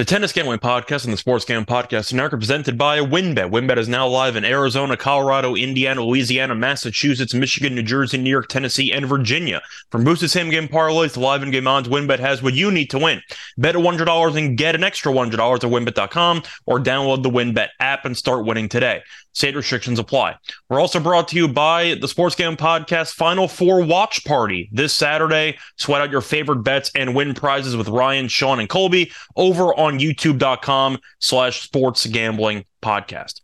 The Tennis Gambling Podcast and the Sports Gambling Podcast are now presented by WynnBET. WynnBET is now live in Arizona, Colorado, Indiana, Louisiana, Massachusetts, Michigan, New Jersey, New York, Tennessee, and Virginia. From boosted same game parlays to live in game odds, WynnBET has what you need to win. Bet $100 and get an extra $100 at wynnbet.com or download the WynnBET app and start winning today. State restrictions apply. We're also brought to you by the Sports Gambling Podcast Final Four Watch Party this Saturday. Sweat out your favorite bets and win prizes with Ryan, Sean, and Colby over on youtube.com slash sports gambling podcast.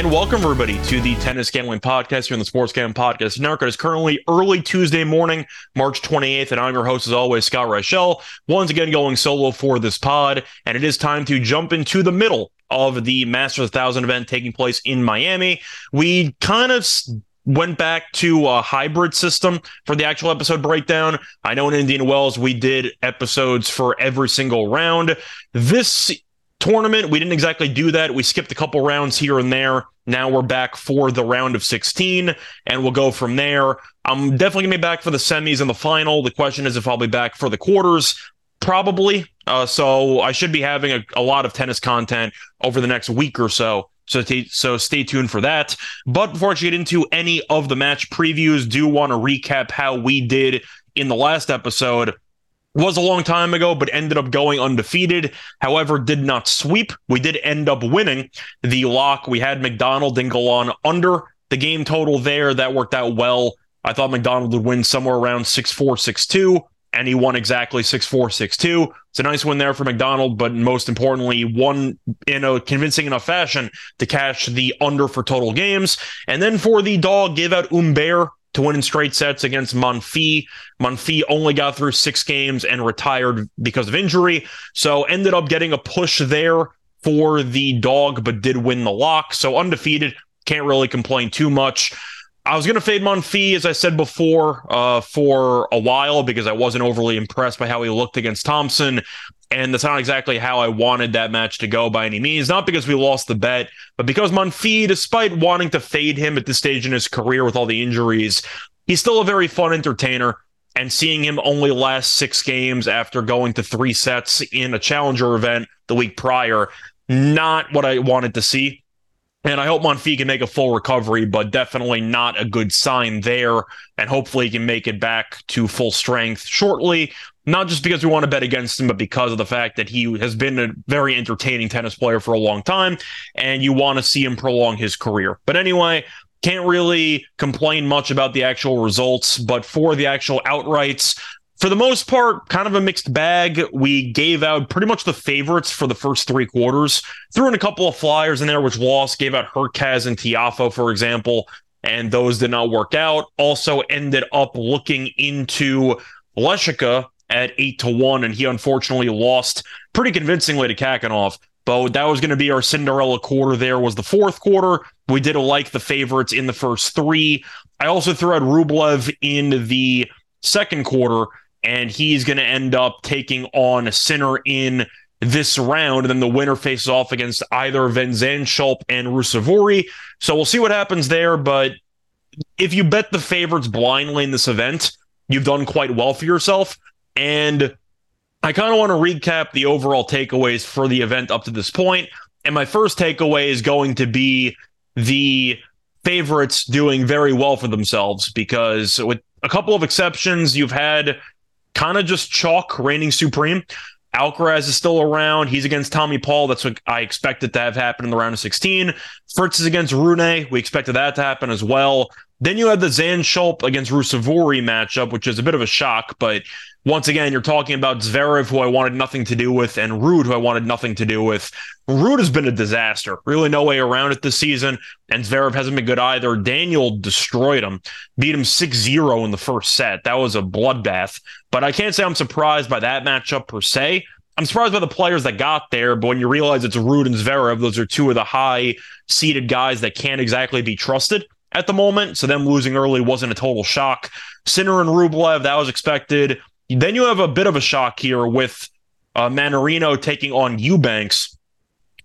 And welcome everybody to the Tennis Gambling Podcast here on the Sports Gambling Podcast Network. It is currently early Tuesday morning, March 28th, and I'm your host as always, Scott Reichel. Once again, going solo for this pod, and it is time to jump into the middle of the Masters 1000 event taking place in Miami. We kind of went back to a hybrid system for the actual episode breakdown. I know in Indian Wells we did episodes for every single round. This tournament, we didn't exactly do that. We skipped a couple rounds here and there. Now we're back for the round of 16, and we'll go from there. I'm definitely going to be back for the semis and the final. The question is if I'll be back for the quarters. Probably. Uh, so I should be having a, a lot of tennis content over the next week or so. So, t- so stay tuned for that. But before I get into any of the match previews, do want to recap how we did in the last episode was a long time ago, but ended up going undefeated. However, did not sweep. We did end up winning the lock. We had McDonald and Galan under the game total there. That worked out well. I thought McDonald would win somewhere around 6 4, 6 2, and he won exactly 6 4, 6 2. It's a nice win there for McDonald, but most importantly, won in a convincing enough fashion to cash the under for total games. And then for the dog, gave out Humbert to win in straight sets against Monfils. Monfils only got through six games and retired because of injury. So ended up getting a push there for the dog, but did win the lock. So undefeated. Can't really complain too much. I was going to fade Monfils, as I said before, uh, for a while because I wasn't overly impressed by how he looked against Thompson. And that's not exactly how I wanted that match to go by any means. Not because we lost the bet, but because Monfils, despite wanting to fade him at this stage in his career with all the injuries, he's still a very fun entertainer. And seeing him only last six games after going to three sets in a challenger event the week prior, not what I wanted to see. And I hope Monfils can make a full recovery, but definitely not a good sign there. And hopefully he can make it back to full strength shortly not just because we want to bet against him, but because of the fact that he has been a very entertaining tennis player for a long time, and you want to see him prolong his career. But anyway, can't really complain much about the actual results, but for the actual outrights, for the most part, kind of a mixed bag. We gave out pretty much the favorites for the first three quarters. Threw in a couple of flyers in there, which lost. Gave out Hurkacz and Tiafoe, for example, and those did not work out. Also ended up looking into Lehecka at eight to one, and he unfortunately lost pretty convincingly to Khachanov. But that was going to be our Cinderella quarter. There was the fourth quarter. We did like the favorites in the first three. I also threw out Rublev in the second quarter, and he's going to end up taking on a Sinner in this round. And then the winner faces off against either Van Zandschulp and Ruusuvuori. So we'll see what happens there. But if you bet the favorites blindly in this event, you've done quite well for yourself. And I kind of want to recap the overall takeaways for the event up to this point. And my first takeaway is going to be the favorites doing very well for themselves because, with a couple of exceptions, you've had kind of just chalk reigning supreme. Alcaraz is still around. He's against Tommy Paul. That's what I expected to have happen in the round of 16. Fritz is against Rune. We expected that to happen as well. Then you had the Zandschulp against Ruusuvuori matchup, which is a bit of a shock, but once again, you're talking about Zverev, who I wanted nothing to do with, and Ruud, who I wanted nothing to do with. Ruud has been a disaster. Really, no way around it this season. And Zverev hasn't been good either. Daniel destroyed him, beat him 6 0 in the first set. That was a bloodbath. But I can't say I'm surprised by that matchup per se. I'm surprised by the players that got there, but when you realize it's Ruud and Zverev, those are two of the high seeded guys that can't exactly be trusted at the moment. So them losing early wasn't a total shock. Sinner and Rublev, that was expected. Then you have a bit of a shock here with uh, Mannarino taking on Eubanks.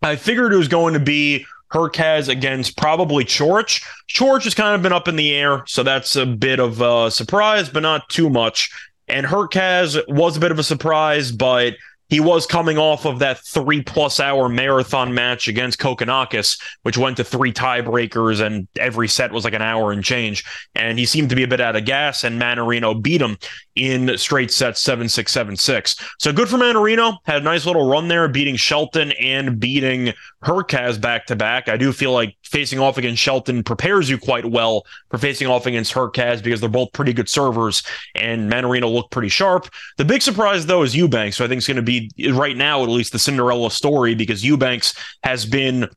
I figured it was going to be Hurkacz against probably Coric. Coric has kind of been up in the air, so that's a bit of a surprise, but not too much. And Hurkacz was a bit of a surprise, but he was coming off of that three plus hour marathon match against Kokkinakis, which went to three tiebreakers and every set was like an hour and change. And he seemed to be a bit out of gas, and Mannarino beat him in straight sets 7 6 7 6. So good for Mannarino. Had a nice little run there, beating Shelton and beating Hurkacz back to back. I do feel like facing off against Shelton prepares you quite well for facing off against Hurkacz because they're both pretty good servers, and Mannarino looked pretty sharp. The big surprise, though, is Eubanks. So I think it's going to be, right now at least, the Cinderella story because Eubanks has been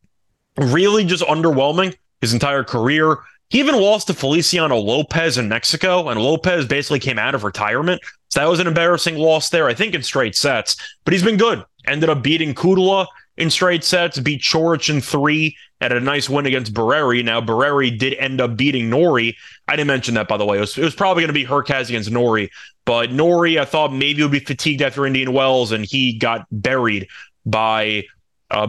really just underwhelming his entire career. He even lost to Feliciano Lopez in Mexico, and Lopez basically came out of retirement. So that was an embarrassing loss there, I think, in straight sets. But he's been good. Ended up beating Kudla in straight sets, beat Coric in three, had a nice win against Barrere. Now, Barrere did end up beating Norrie. I didn't mention that, by the way. It was, it was probably going to be Hurkacz against Norrie, but Norrie, I thought maybe would be fatigued after Indian Wells, and he got buried by uh,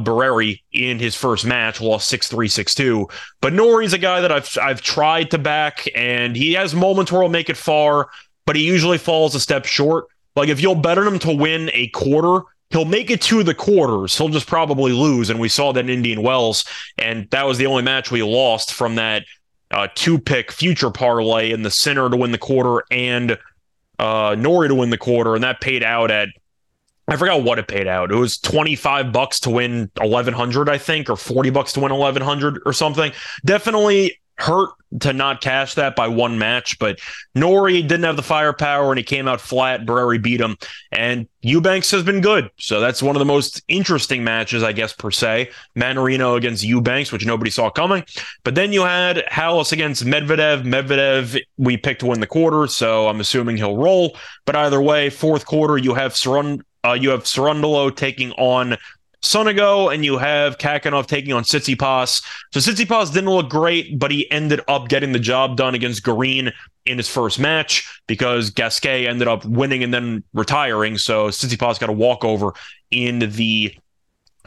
in his first match, lost 6 3 6 2. But Norrie's a guy that I've, I've tried to back, and he has moments where he'll make it far, but he usually falls a step short. Like if you'll bet on him to win a quarter, he'll make it to the quarters. He'll just probably lose. And we saw that in Indian Wells, and that was the only match we lost from that uh, two pick future parlay in the center to win the quarter and uh, Norrie to win the quarter. And that paid out at I forgot what it paid out. It was 25 bucks to win 1100, I think, or 40 bucks to win 1100 or something. Definitely hurt to not cash that by one match, but Norrie didn't have the firepower and he came out flat. Barrere beat him, and Eubanks has been good. So that's one of the most interesting matches, I guess, per se. Mannarino against Eubanks, which nobody saw coming. But then you had Halys against Medvedev. Medvedev, we picked to win the quarter, so I'm assuming he'll roll. But either way, fourth quarter, you have Sarund- uh, you have Cerundolo taking on Sonego, and you have Khachanov taking on Tsitsipas. So Tsitsipas didn't look great, but he ended up getting the job done against Garin in his first match because Gasquet ended up winning and then retiring. So Tsitsipas got a walkover in the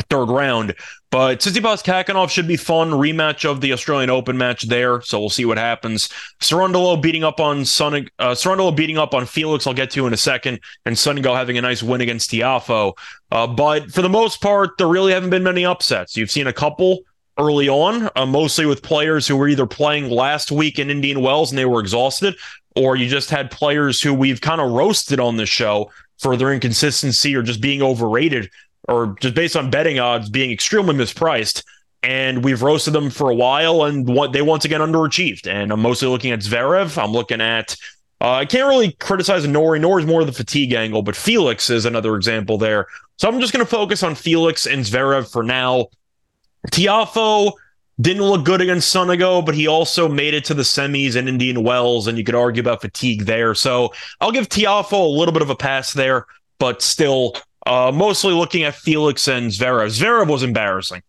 third round. But Tsitsipas Khachanov should be fun. Rematch of the Australian Open match there. So we'll see what happens. Cerundolo beating up on Sun uh, beating up on Felix, I'll get to in a second, and Sonego having a nice win against Tiafoe. Uh, but for the most part, there really haven't been many upsets. You've seen a couple early on, uh, mostly with players who were either playing last week in Indian Wells and they were exhausted, or you just had players who we've kind of roasted on the show for their inconsistency or just being overrated or just based on betting odds being extremely mispriced. And we've roasted them for a while, and what they once again underachieved. And I'm mostly looking at Zverev. I'm looking at uh, I can't really criticize Norrie. Norrie's more of the fatigue angle, but Felix is another example there. So I'm just going to focus on Felix and Zverev for now. Tiafoe didn't look good against Sonego, but he also made it to the semis in Indian Wells, and you could argue about fatigue there. So I'll give Tiafoe a little bit of a pass there, but still uh, mostly looking at Felix and Zverev. Zverev was embarrassing.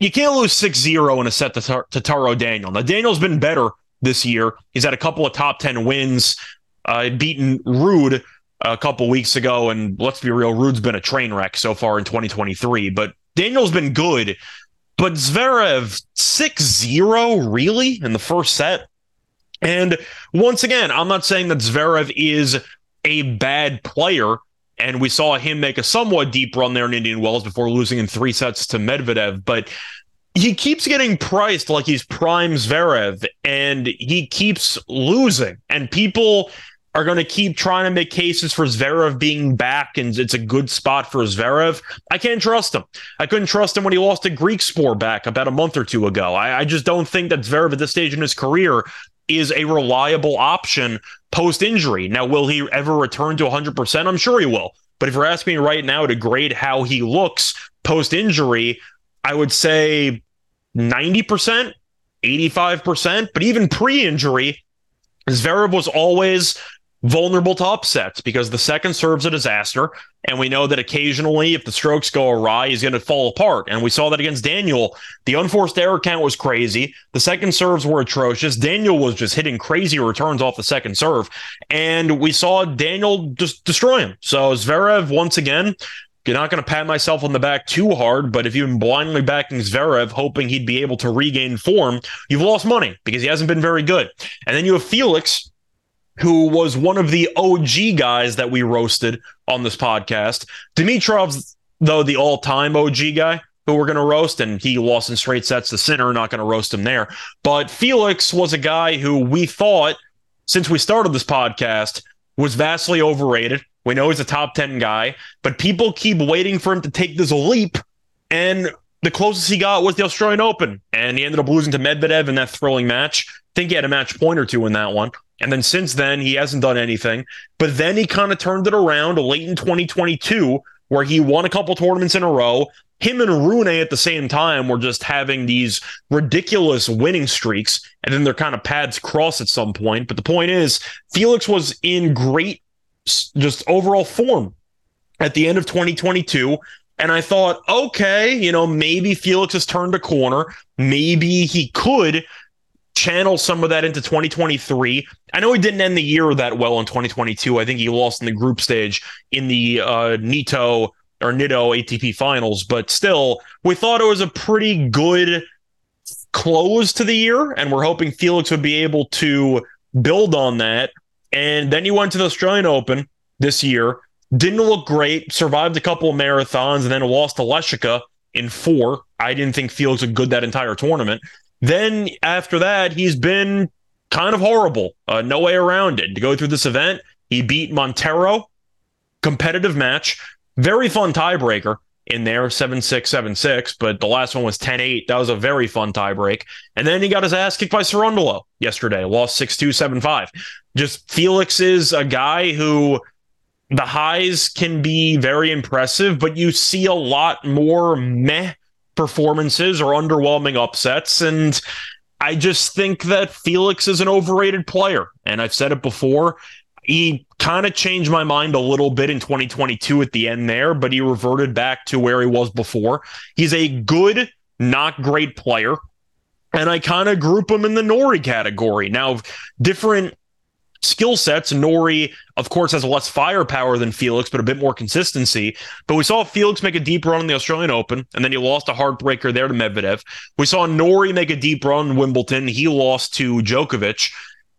You can't lose 6 0 in a set to, Tar- to Taro Daniel. Now, Daniel's been better this year. He's had a couple of top 10 wins, uh, beaten Ruud a couple weeks ago. And let's be real, Ruud's been a train wreck so far in 2023. But Daniel's been good. But Zverev 6 0, really, in the first set? And once again, I'm not saying that Zverev is a bad player. And we saw him make a somewhat deep run there in Indian Wells before losing in three sets to Medvedev. But he keeps getting priced like he's prime Zverev and he keeps losing. And people are going to keep trying to make cases for Zverev being back and it's a good spot for Zverev. I can't trust him. I couldn't trust him when he lost a Griekspoor back about a month or two ago. I, I just don't think that Zverev at this stage in his career is a reliable option post injury. Now, will he ever return to 100%? I'm sure he will. But if you're asking me right now to grade how he looks post injury, I would say 90%, 85%. But even pre injury, Zverev was always vulnerable to upsets because the second serve's a disaster. And we know that occasionally, if the strokes go awry, he's going to fall apart. And we saw that against Daniel. The unforced error count was crazy. The second serves were atrocious. Daniel was just hitting crazy returns off the second serve. And we saw Daniel just destroy him. So Zverev, once again, you're not going to pat myself on the back too hard, but if you've been blindly backing Zverev, hoping he'd be able to regain form, you've lost money because he hasn't been very good. And then you have Felix, who was one of the OG guys that we roasted on this podcast. Dimitrov's, though, the all time OG guy who we're going to roast, and he lost in straight sets to Sinner, not going to roast him there. But Felix was a guy who we thought, since we started this podcast, was vastly overrated. We know he's a top 10 guy, but people keep waiting for him to take this leap. And the closest he got was the Australian Open, and he ended up losing to Medvedev in that thrilling match. I think he had a match point or two in that one. And then since then, he hasn't done anything. But then he kind of turned it around late in 2022, where he won a couple tournaments in a row. Him and Rune at the same time were just having these ridiculous winning streaks, and then their kind of paths cross at some point. But the point is, Felix was in great, just overall form at the end of 2022. And I thought, okay, you know, maybe Felix has turned a corner. Maybe he could channel some of that into 2023. I know he didn't end the year that well in 2022. I think he lost in the group stage in the uh, Nito or Nitto ATP finals, but still, we thought it was a pretty good close to the year, and we're hoping Felix would be able to build on that. And then he went to the Australian Open this year, didn't look great, survived a couple of marathons, and then lost to Lehecka in four. I didn't think Felix was good that entire tournament. Then after that, he's been kind of horrible. Uh, no way around it. To go through this event, he beat Montero, competitive match, very fun tiebreaker in there, 7 6, 7 6, but the last one was 10 8. That was a very fun tiebreak. And then he got his ass kicked by Cerundolo yesterday, lost 6 2, 7 5. Just Felix is a guy who the highs can be very impressive, but you see a lot more meh performances or underwhelming upsets. And I just think that Felix is an overrated player. And I've said it before. He kind of changed my mind a little bit in 2022 at the end there, but he reverted back to where he was before. He's a good, not great player. And I kind of group him in the Norrie category. Now, different skill sets. Norrie, of course, has less firepower than Felix, but a bit more consistency. But we saw Felix make a deep run in the Australian Open, and then he lost a heartbreaker there to Medvedev. We saw Norrie make a deep run in Wimbledon. He lost to Djokovic.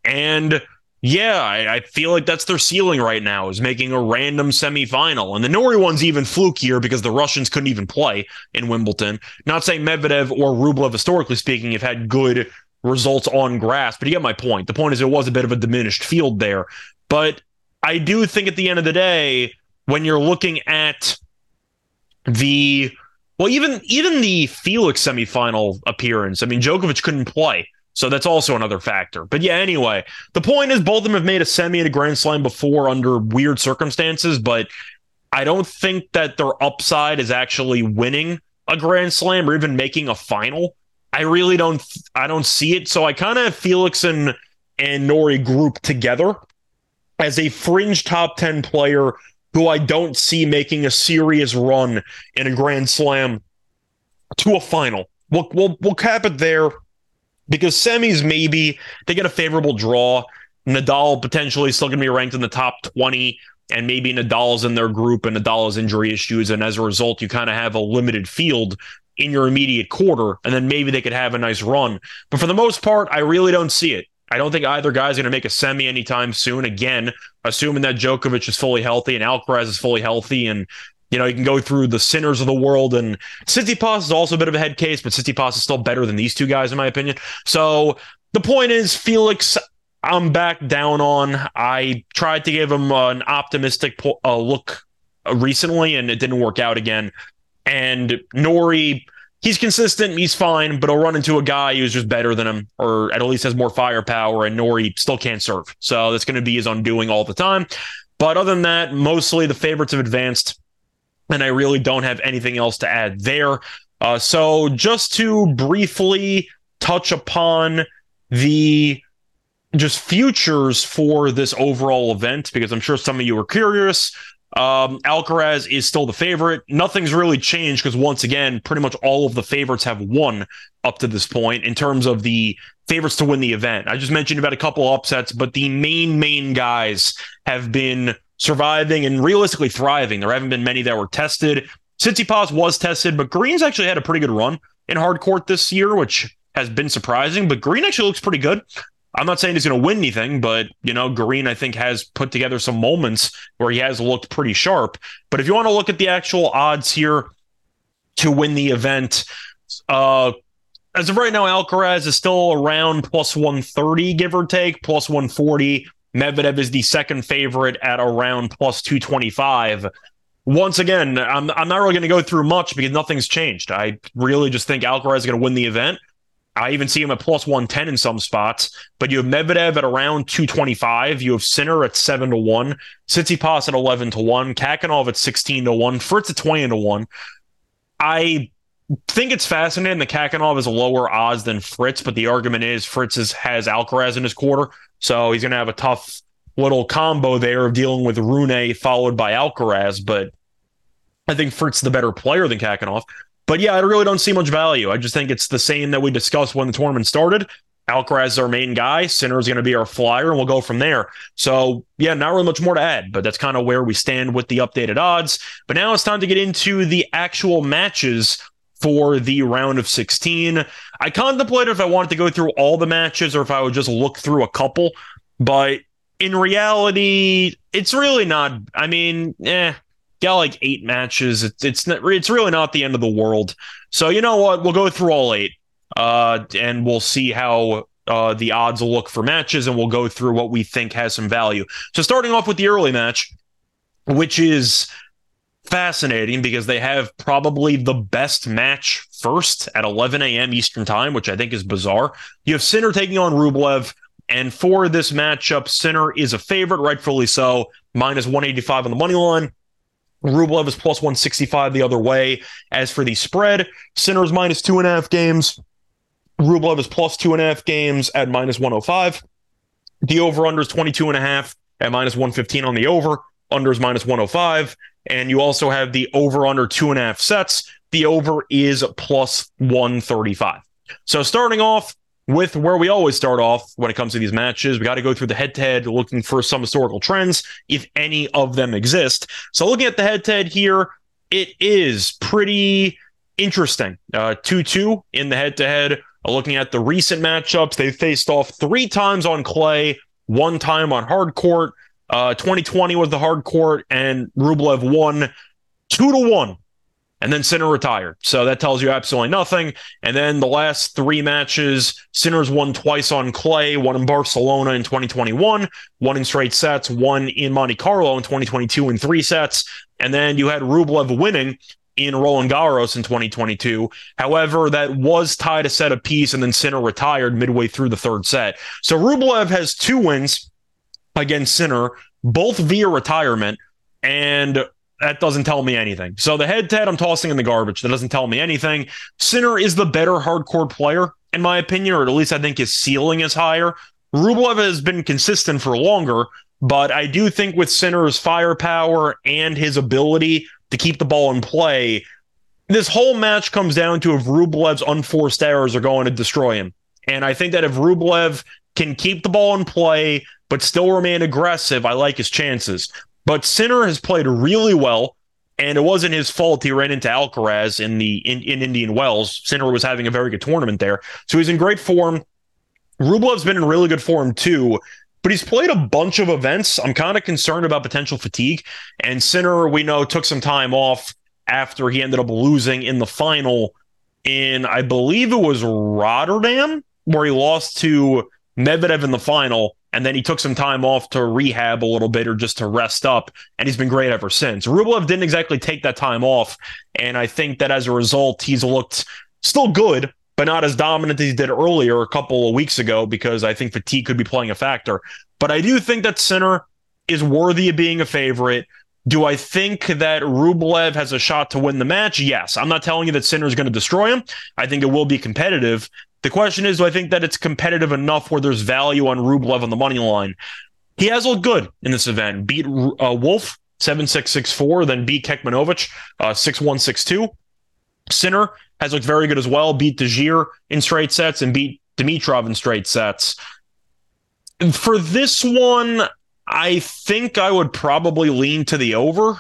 And yeah, I, I, feel like that's their ceiling right now is making a random semifinal. And the Norrie one's even flukier because the Russians couldn't even play in Wimbledon. Not saying Medvedev or Rublev, historically speaking, have had good results on grass. But you get my point. The point is, it was a bit of a diminished field there. But I do think at the end of the day, when you're looking at the well, even even the Felix semifinal appearance, I mean, Djokovic couldn't play. So that's also another factor. But yeah, anyway, the point is both of them have made a semi at a Grand Slam before under weird circumstances, but I don't think that their upside is actually winning a Grand Slam or even making a final. I really don't I don't see it. So I kind of have Felix and and Norrie group together as a fringe top 10 player who I don't see making a serious run in a Grand Slam to a final. We'll we'll, we'll cap it there because semis maybe they get a favorable draw. Nadal potentially still going to be ranked in the top 20 and maybe Nadal's in their group and Nadal's injury issues. And as a result, you kind of have a limited field in your immediate quarter, and then maybe they could have a nice run. But for the most part, I really don't see it. I don't think either guy's going to make a semi anytime soon. Again, assuming that Djokovic is fully healthy and Alcaraz is fully healthy, and you know you can go through the sinners of the world. And Tsitsipas is also a bit of a head case, but Tsitsipas is still better than these two guys in my opinion. So the point is, Felix, I'm back down on. I tried to give him an optimistic uh, look recently, and it didn't work out again. And Norrie, he's consistent, he's fine, but he'll run into a guy who's just better than him, or at least has more firepower, and Norrie still can't serve. So that's going to be his undoing all the time. But other than that, mostly the favorites have advanced, and I really don't have anything else to add there. Uh, so just to briefly touch upon the just futures for this overall event, because I'm sure some of you are curious. Um, Alcaraz is still the favorite. Nothing's really changed because once again, pretty much all of the favorites have won up to this point in terms of the favorites to win the event. I just mentioned about a couple upsets, but the main main guys have been surviving and realistically thriving. There haven't been many that were tested. Tsitsipas was tested, but Garin's actually had a pretty good run in hard court this year, which has been surprising. But Garin actually looks pretty good. I'm not saying he's going to win anything, but you know, Garin I think has put together some moments where he has looked pretty sharp. But if you want to look at the actual odds here to win the event, uh, as of right now, Alcaraz is still around plus 130, give or take, plus 140. Medvedev is the second favorite at around plus 225. Once again, I'm, I'm not really going to go through much because nothing's changed. I really just think Alcaraz is going to win the event. I even see him at plus 110 in some spots, but you have Medvedev at around 225. You have Sinner at 7 to 1, Tsitsipas at 11 to 1, Khachanov at 16 to 1, Fritz at 20 to 1. I think it's fascinating that Khachanov is lower odds than Fritz, but the argument is Fritz is, has Alcaraz in his quarter, so he's going to have a tough little combo there of dealing with Rune followed by Alcaraz, but I think Fritz is the better player than Khachanov. But yeah, I really don't see much value. I just think it's the same that we discussed when the tournament started. Alcaraz is our main guy. Sinner is going to be our flyer, and we'll go from there. So, yeah, not really much more to add, but that's kind of where we stand with the updated odds. But now it's time to get into the actual matches for the round of 16. I contemplated if I wanted to go through all the matches or if I would just look through a couple, but in reality, it's really not. I mean, eh, got like eight matches. It's it's not, it's really not the end of the world. So you know what? We'll go through all eight, uh, and we'll see how uh, the odds will look for matches, and we'll go through what we think has some value. So starting off with the early match, which is fascinating because they have probably the best match first at 11 a.m. Eastern time, which I think is bizarre. You have Sinner taking on Rublev. And for this matchup, Sinner is a favorite, rightfully so, minus 185 on the money line. Rublev is plus 165 the other way. As for the spread, Sinner is minus two and a half games. Rublev is plus two and a half games at minus 105. The over under is 22 and a half at minus 115 on the over. Under is minus 105. And you also have the over under two and a half sets. The over is plus 135. So starting off with where we always start off when it comes to these matches, we got to go through the head to head, looking for some historical trends, if any of them exist. So looking at the head to head here, it is pretty interesting. 2 uh, 2 in the head to head. Looking at the recent matchups, they faced off three times on clay, one time on hard court. Uh, 2020 was the hard court, and Rublev won two to one. And then Sinner retired. So that tells you absolutely nothing. And then the last three matches, Sinner's won twice on clay, one in Barcelona in 2021, one in straight sets, one in Monte Carlo in 2022 in three sets. And then you had Rublev winning in Roland Garros in 2022. However, that was tied a set apiece, and then Sinner retired midway through the third set. So Rublev has two wins against Sinner, both via retirement. And that doesn't tell me anything. So the head to head, I'm tossing in the garbage. That doesn't tell me anything. Sinner is the better hard court player, in my opinion, or at least I think his ceiling is higher. Rublev has been consistent for longer, but I do think with Sinner's firepower and his ability to keep the ball in play, this whole match comes down to if Rublev's unforced errors are going to destroy him. And I think that if Rublev can keep the ball in play, but still remain aggressive, I like his chances. But Sinner has played really well, and it wasn't his fault he ran into Alcaraz in the in, in Indian Wells. Sinner was having a very good tournament there, so he's in great form. Rublev's been in really good form too, but he's played a bunch of events. I'm kind of concerned about potential fatigue. And Sinner, we know, took some time off after he ended up losing in the final in, I believe it was Rotterdam, where he lost to Medvedev in the final. And then he took some time off to rehab a little bit or just to rest up. And he's been great ever since. Rublev didn't exactly take that time off. And I think that as a result, he's looked still good, but not as dominant as he did earlier a couple of weeks ago because I think fatigue could be playing a factor. But I do think that Sinner is worthy of being a favorite. Do I think that Rublev has a shot to win the match? Yes. I'm not telling you that Sinner is going to destroy him. I think it will be competitive. The question is, do I think that it's competitive enough where there's value on Rublev on the money line? He has looked good in this event. Beat uh, Wolf 7664, then beat Kekmanovic uh, 6162. Sinner has looked very good as well. Beat Desir in straight sets and beat Dimitrov in straight sets. For this one, I think I would probably lean to the over.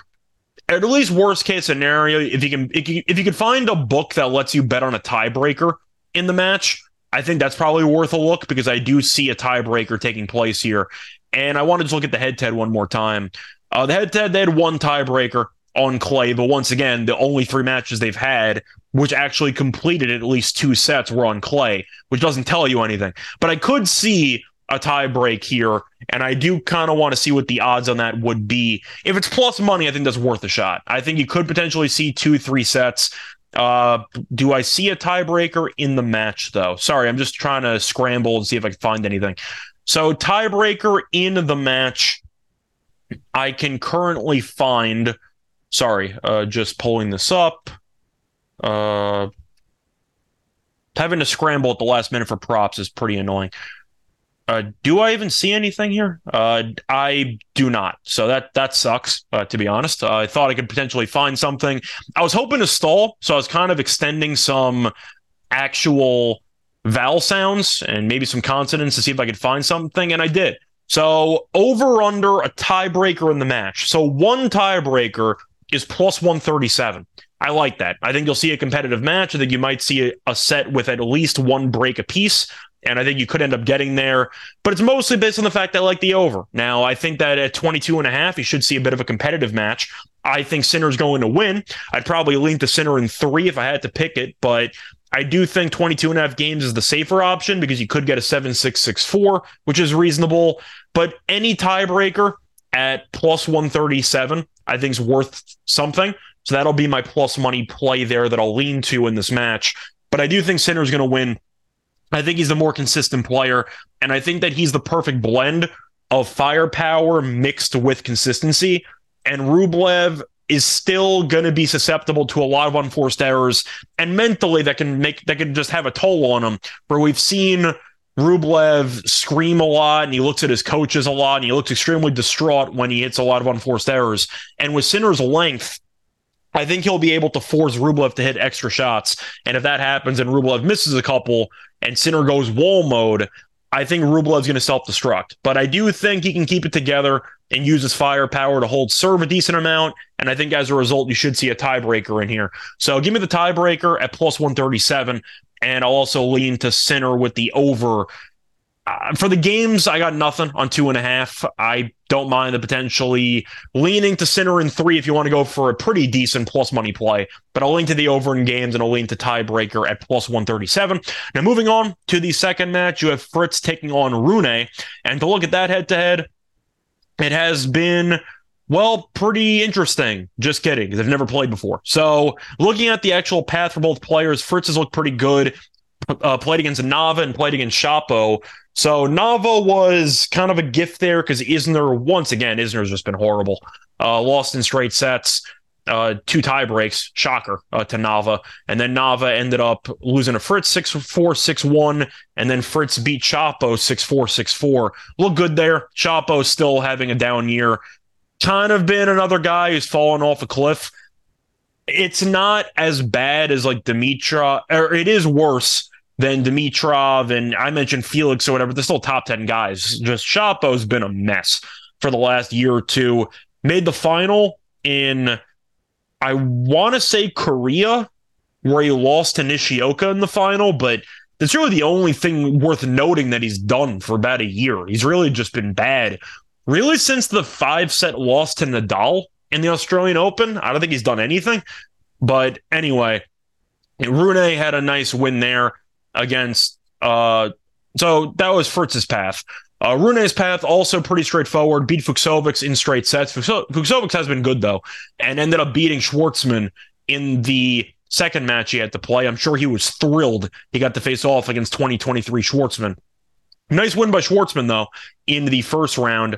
At least worst case scenario, if you can if you, if you could find a book that lets you bet on a tiebreaker in the match, I think that's probably worth a look because I do see a tiebreaker taking place here. And I wanted to look at the head to head one more time. Uh, the head to head, they had one tiebreaker on clay, but once again, the only three matches they've had, which actually completed at least two sets, were on clay, which doesn't tell you anything. But I could see a tie break here, and I do kind of want to see what the odds on that would be. If it's plus money, I think that's worth a shot. I think you could potentially see two, three sets. Uh, do I see a tiebreaker in the match though? Sorry, I'm just trying to scramble and see if I can find anything. So tiebreaker in the match, I can currently find. Sorry, uh, just pulling this up. Uh, having to scramble at the last minute for props is pretty annoying. Uh, do I even see anything here? Uh, I do not. So that that sucks. Uh, to be honest, uh, I thought I could potentially find something. I was hoping to stall, so I was kind of extending some actual vowel sounds and maybe some consonants to see if I could find something, and I did. So over under a tiebreaker in the match. So one tiebreaker is plus 137. I like that. I think you'll see a competitive match. I think you might see a, a set with at least one break apiece and I think you could end up getting there. But it's mostly based on the fact that I like the over. Now, I think that at 22 and a half, you should see a bit of a competitive match. I think Sinner's going to win. I'd probably lean to Sinner in three if I had to pick it, but I do think 22 and a half games is the safer option because you could get a 7 6 6 4, which is reasonable. But any tiebreaker at plus 137, I think is worth something. So that'll be my plus money play there that I'll lean to in this match. But I do think Sinner's going to win I think he's the more consistent player, and I think that he's the perfect blend of firepower mixed with consistency. And Rublev is still going to be susceptible to a lot of unforced errors, and mentally that can make that can just have a toll on him. Where we've seen Rublev scream a lot, and he looks at his coaches a lot, and he looks extremely distraught when he hits a lot of unforced errors. And with Sinner's length, I think he'll be able to force Rublev to hit extra shots. And if that happens and Rublev misses a couple and Sinner goes wall mode, I think Rublev's going to self destruct. But I do think he can keep it together and use his firepower to hold serve a decent amount. And I think as a result, you should see a tiebreaker in here. So give me the tiebreaker at plus 137. And I'll also lean to Sinner with the over uh, for the games, I got nothing on two and a half. I don't mind the potentially leaning to Sinner in three if you want to go for a pretty decent plus money play. But I'll lean to the over in games and I'll lean to tiebreaker at plus 137. Now, moving on to the second match, you have Fritz taking on Rune. And to look at that head to head, it has been well, pretty interesting. Just kidding, I've never played before. So, looking at the actual path for both players, Fritz has looked pretty good. Uh, played against Nava and played against Shapo. So Nava was kind of a gift there because Isner, once again, Isner's just been horrible. Uh, lost in straight sets, uh, two tie breaks, shocker uh, to Nava. And then Nava ended up losing to Fritz 6 4 6 1. And then Fritz beat Shapo 6 4 6 4. Look good there. Shapo still having a down year. Kind of been another guy who's fallen off a cliff. It's not as bad as like Dimitra, or it is worse than Dimitrov and I mentioned Felix or whatever. They're still top 10 guys. Just Shapo's been a mess for the last year or two. Made the final in, I want to say Korea, where he lost to Nishioka in the final, but that's really the only thing worth noting that he's done for about a year. He's really just been bad. Really, since the five set loss to Nadal in the Australian Open, I don't think he's done anything. But anyway, Rune had a nice win there against. Uh, so that was Fritz's path. Uh, Rune's path also pretty straightforward. Beat Fucsovics in straight sets. Fucsovics has been good though, and ended up beating Schwartzman in the second match he had to play. I'm sure he was thrilled he got to face off against 2023 Schwartzman. Nice win by Schwartzman though in the first round,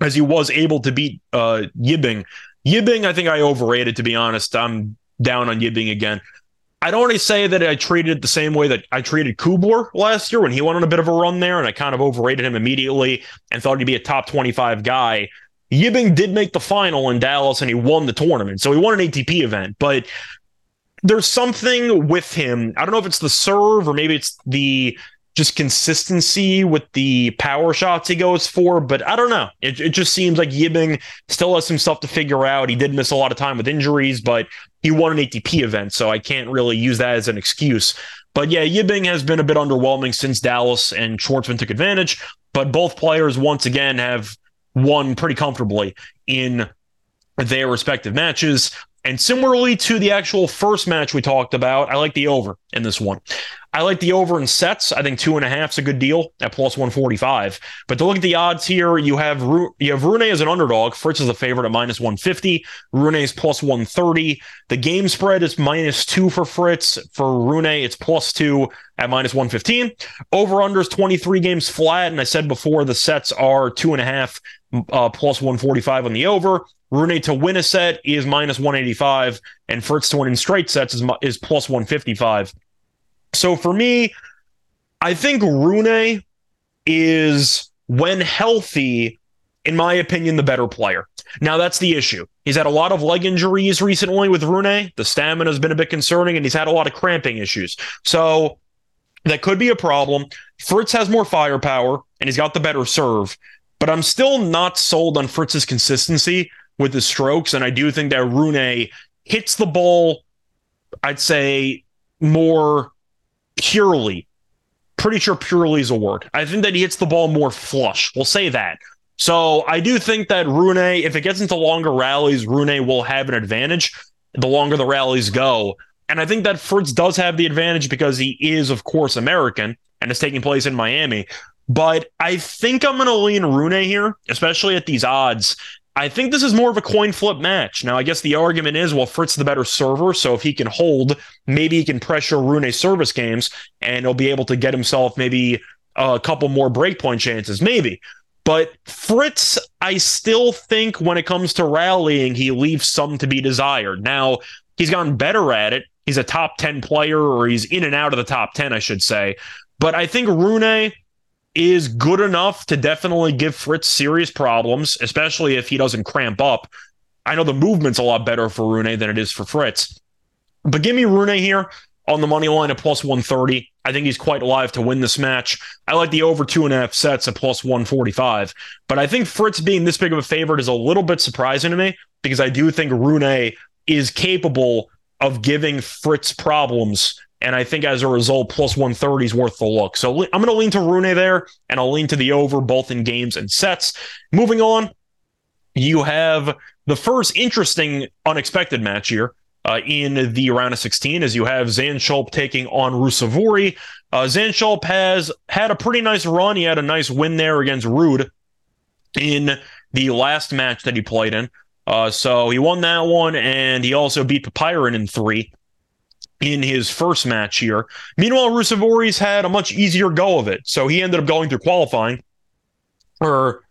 as he was able to beat uh, Yibing. Yibing, I think I overrated to be honest. I'm down on Yibing again. I don't want to say that I treated it the same way that I treated Kubler last year when he went on a bit of a run there, and I kind of overrated him immediately and thought he'd be a top 25 guy. Yibing did make the final in Dallas and he won the tournament. So he won an ATP event, but there's something with him. I don't know if it's the serve or maybe it's the just consistency with the power shots he goes for. But I don't know. It, it just seems like Yibing still has some stuff to figure out. He did miss a lot of time with injuries, but he won an ATP event, so I can't really use that as an excuse. But yeah, Yibing has been a bit underwhelming since Dallas and Schwartzman took advantage. But both players, once again, have won pretty comfortably in their respective matches. And similarly to the actual first match we talked about, I like the over in this one. I like the over in sets. I think two and a half is a good deal at plus 145. But to look at the odds here, you have you have Rune as an underdog. Fritz is a favorite at minus 150. Rune is plus 130. The game spread is minus two for Fritz. For Rune, it's plus two at minus 115. Over unders 23 games flat. And I said before the sets are two and a half uh, plus 145 on the over. Rune to win a set is minus 185, and Fritz to win in straight sets is, is plus 155. So for me, I think Rune is, when healthy, in my opinion, the better player. Now, that's the issue. He's had a lot of leg injuries recently with Rune. The stamina has been a bit concerning, and he's had a lot of cramping issues. So that could be a problem. Fritz has more firepower, and he's got the better serve. But I'm still not sold on Fritz's consistency with the strokes. And I do think that Rune hits the ball, I'd say, more purely. Pretty sure purely is a word. I think that he hits the ball more flush. We'll say that. So I do think that Rune, if it gets into longer rallies, Rune will have an advantage the longer the rallies go. And I think that Fritz does have the advantage because he is, of course, American and is taking place in Miami. But I think I'm going to lean Rune here, especially at these odds. I think this is more of a coin flip match. Now, I guess the argument is, well, Fritz the better server, so if he can hold, maybe he can pressure Rune's service games, and he'll be able to get himself maybe a couple more breakpoint chances, maybe. But Fritz, I still think when it comes to rallying, he leaves some to be desired. Now, he's gotten better at it. He's a top 10 player, or he's in and out of the top 10, I should say. But I think Rune is good enough to definitely give Fritz serious problems, especially if he doesn't cramp up. I know the movement's a lot better for Rune than it is for Fritz. But give me Rune here on the money line at plus 130. I think he's quite alive to win this match. I like the over two and a half sets at plus 145. But I think Fritz being this big of a favorite is a little bit surprising to me because I do think Rune is capable of giving Fritz problems and I think as a result, plus 130 is worth the look. So I'm going to lean to Rune there, and I'll lean to the over both in games and sets. Moving on, you have the first interesting, unexpected match here. Uh, in the round of 16, as you have Zandschulp taking on Ruusuvuori. Uh, Zandschulp has had a pretty nice run. He had a nice win there against Ruud in the last match that he played in. Uh, so he won that one, and he also beat Popyrin in three in his first match here. Meanwhile, Ruusuvuori's had a much easier go of it. So he ended up going through qualifying. Or,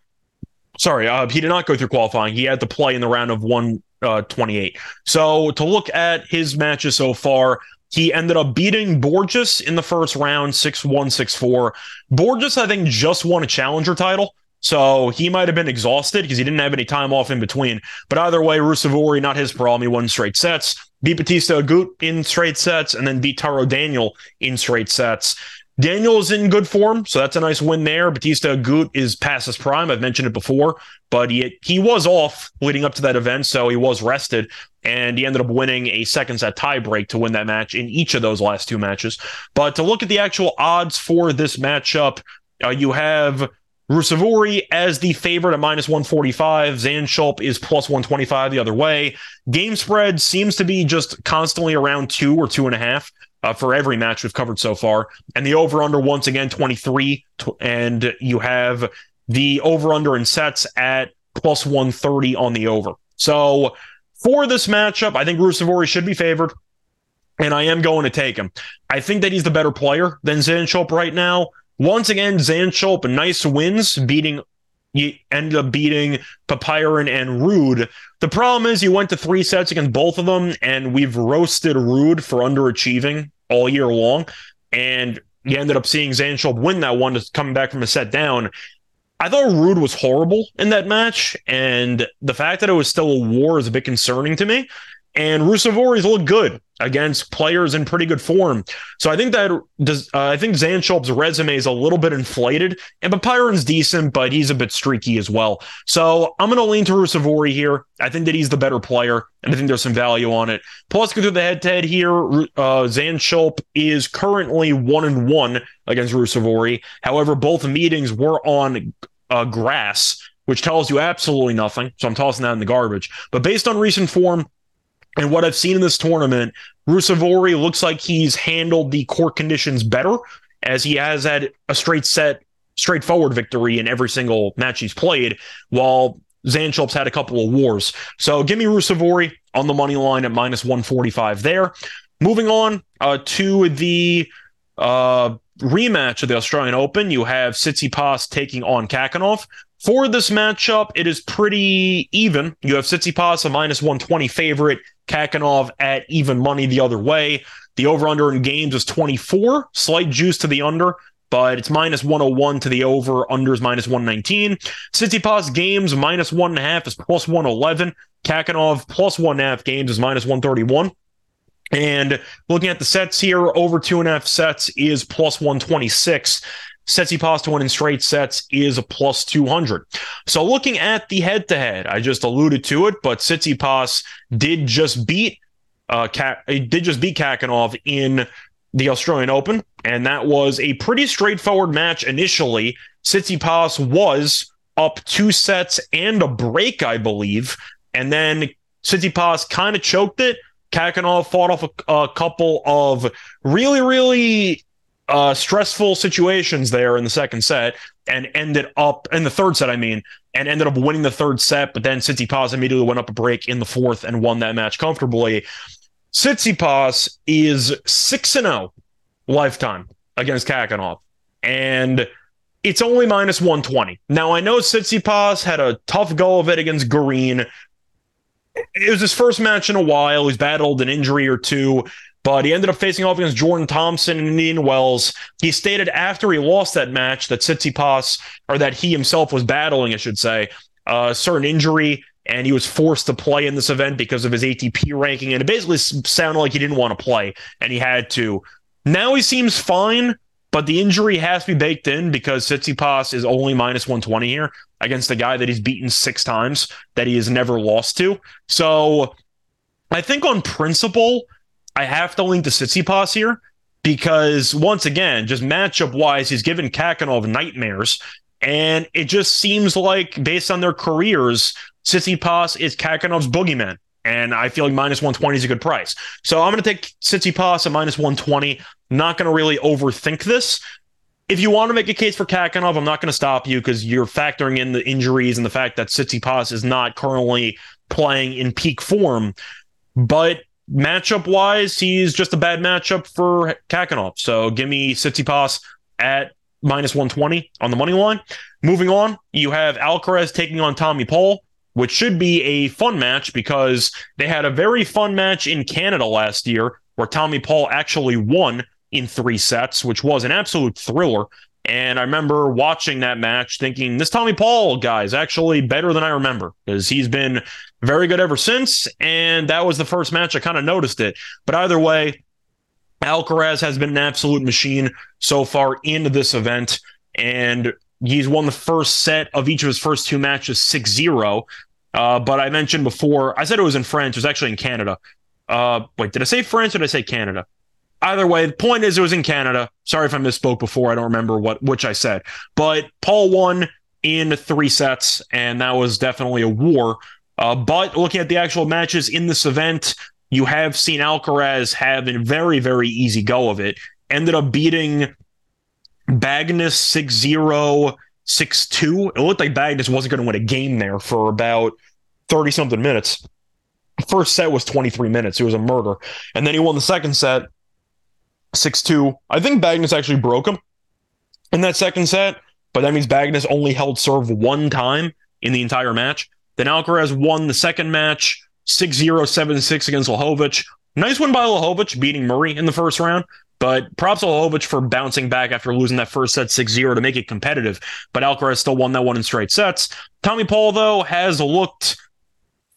sorry, uh, he did not go through qualifying. He had to play in the round of 128. Uh, so to look at his matches so far, he ended up beating Borges in the first round, 6 1, 6 4. Borges, I think, just won a challenger title. So he might have been exhausted because he didn't have any time off in between. But either way, Ruusuvuori, not his problem. He won straight sets beat Bautista Agut in straight sets, and then beat Taro Daniel in straight sets. Daniel is in good form, so that's a nice win there. Bautista Agut is past his prime. I've mentioned it before, but he, he was off leading up to that event, so he was rested, and he ended up winning a second set tiebreak to win that match in each of those last two matches. But to look at the actual odds for this matchup, uh, you have Ruusuvuori as the favorite at minus 145. Zandschulp is plus 125 the other way. Game spread seems to be just constantly around two or two and a half uh, for every match we've covered so far. And the over under, once again, 23. And you have the over under in sets at plus 130 on the over. So for this matchup, I think Ruusuvuori should be favored. And I am going to take him. I think that he's the better player than Zandschulp right now. Once again, Zandschulp, nice wins, beating you ended up beating Popyrin and Ruud. The problem is you went to three sets against both of them, and we've roasted Ruud for underachieving all year long. And you ended up seeing Zandschulp win that one, coming back from a set down. I thought Ruud was horrible in that match, and the fact that it was still a war is a bit concerning to me. And Ruusuvuori's look good against players in pretty good form. So I think that does. Uh, I think Zandschulp's resume is a little bit inflated, and Byron's decent, but he's a bit streaky as well. So I'm going to lean to Ruusuvuori here. I think that he's the better player, and I think there's some value on it. Plus, go through the head-to-head here. Uh, Zandschulp is currently one and one against Ruusuvuori. However, both meetings were on uh, grass. Which tells you absolutely nothing. So I'm tossing that in the garbage. But based on recent form, and what I've seen in this tournament, Ruusuvuori looks like he's handled the court conditions better as he has had a straight set, straightforward victory in every single match he's played, while Zandschulp's had a couple of wars. So give me Ruusuvuori on the money line at minus 145 there. Moving on uh, to the uh, rematch of the Australian Open, you have Tsitsipas taking on Khachanov. For this matchup, it is pretty even. You have Tsitsipas, a minus 120 favorite, Khachanov at even money the other way. The over under in games is 24, slight juice to the under, but it's minus 101 to the over, under is minus 119. Tsitsipas games minus one and a half is plus 111. Khachanov plus one and a half games is minus 131. And looking at the sets here, over two and a half sets is plus 126. Tsitsipas to win in straight sets is a plus 200. So looking at the head to head, I just alluded to it, but Tsitsipas did just beat uh did just beat Khachanov in the Australian Open, and that was a pretty straightforward match initially. Tsitsipas was up two sets and a break, I believe, and then Tsitsipas kind of choked it. Khachanov fought off a, a couple of really, really uh, stressful situations there in the second set and ended up in the third set, I mean, and ended up winning the third set. But then Tsitsipas immediately went up a break in the fourth and won that match comfortably. Tsitsipas is 6 0 lifetime against Khachanov. And it's only minus 120. Now, I know Tsitsipas had a tough go of it against Garin. It was his first match in a while. He's battled an injury or two but he ended up facing off against Jordan Thompson and Indian Wells. He stated after he lost that match that Tsitsipas, or that he himself was battling, I should say, a certain injury, and he was forced to play in this event because of his ATP ranking. And it basically sounded like he didn't want to play, and he had to. Now he seems fine, but the injury has to be baked in because Tsitsipas is only minus 120 here against a guy that he's beaten six times that he has never lost to. So I think on principle, I have to link to Tsitsipas here because once again, just matchup wise, he's given Khachanov nightmares. And it just seems like, based on their careers, Tsitsipas is Khachanov's boogeyman. And I feel like minus 120 is a good price. So I'm going to take Tsitsipas at minus 120. Not going to really overthink this. If you want to make a case for Khachanov, I'm not going to stop you because you're factoring in the injuries and the fact that Tsitsipas is not currently playing in peak form. But matchup wise, he's just a bad matchup for Khachanov. So give me Tsitsipas at minus 120 on the money line. Moving on, you have Alcaraz taking on Tommy Paul, which should be a fun match because they had a very fun match in Canada last year where Tommy Paul actually won in three sets, which was an absolute thriller. And I remember watching that match thinking, this Tommy Paul guy is actually better than I remember because he's been very good ever since. And that was the first match I kind of noticed it. But either way, Alcaraz has been an absolute machine so far in this event. And he's won the first set of each of his first two matches 6 0. Uh, but I mentioned before, I said it was in France. It was actually in Canada. Uh, wait, did I say France or did I say Canada? either way, the point is it was in Canada. Sorry if I misspoke before. I don't remember what which I said. But Paul won in three sets, and that was definitely a war. Uh, but looking at the actual matches in this event, you have seen Alcaraz have a very, very easy go of it. Ended up beating Bagnis 6 0, 6 2. It looked like Bagnis wasn't going to win a game there for about 30 something minutes. First set was 23 minutes. It was a murder. And then he won the second set six two. I think Bagnis actually broke him in that second set, but that means Bagnis only held serve one time in the entire match. Then Alcaraz won the second match 6 0 7 6 against Lajovic. Nice win by Lajovic, beating Murray in the first round. But props to for bouncing back after losing that first set 6 0 to make it competitive. But Alcaraz still won that one in straight sets. Tommy Paul, though, has looked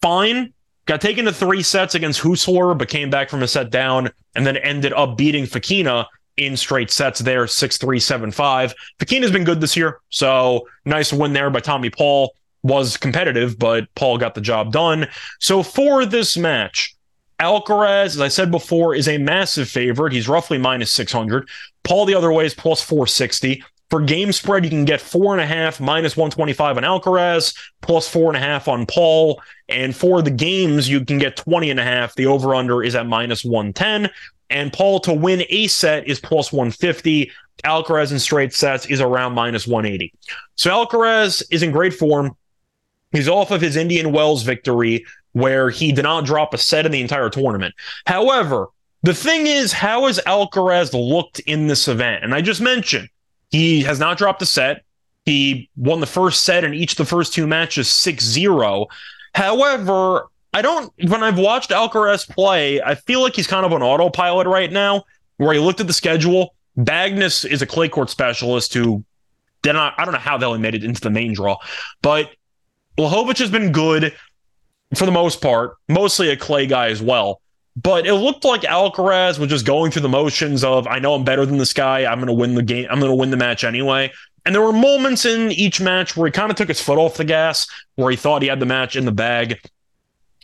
fine got taken to three sets against Huesler, but came back from a set down and then ended up beating Fokina in straight sets there, 6 3, 7 5. Fokina's been good this year, so nice win there by Tommy Paul. Was competitive, but Paul got the job done. So for this match, Alcaraz, as I said before, is a massive favorite. He's roughly minus 600. Paul, the other way, is plus 460. For game spread, you can get four and a half minus 125 on Alcaraz, plus four and a half on Paul. And for the games, you can get 20 and a half. The over under is at minus 110. And Paul to win a set is plus 150. Alcaraz in straight sets is around minus 180. So Alcaraz is in great form. He's off of his Indian Wells victory, where he did not drop a set in the entire tournament. However, the thing is, how has Alcaraz looked in this event? And I just mentioned he has not dropped a set. He won the first set in each of the first two matches 6 0. However, I don't, when I've watched Alcaraz play, I feel like he's kind of on autopilot right now, where he looked at the schedule. Bagnis is a clay court specialist who not, I don't know how the hell he made it into the main draw, but Lajovic has been good for the most part, mostly a clay guy as well. But it looked like Alcaraz was just going through the motions of, I know I'm better than this guy. I'm going to win the game. I'm going to win the match anyway. And there were moments in each match where he kind of took his foot off the gas, where he thought he had the match in the bag.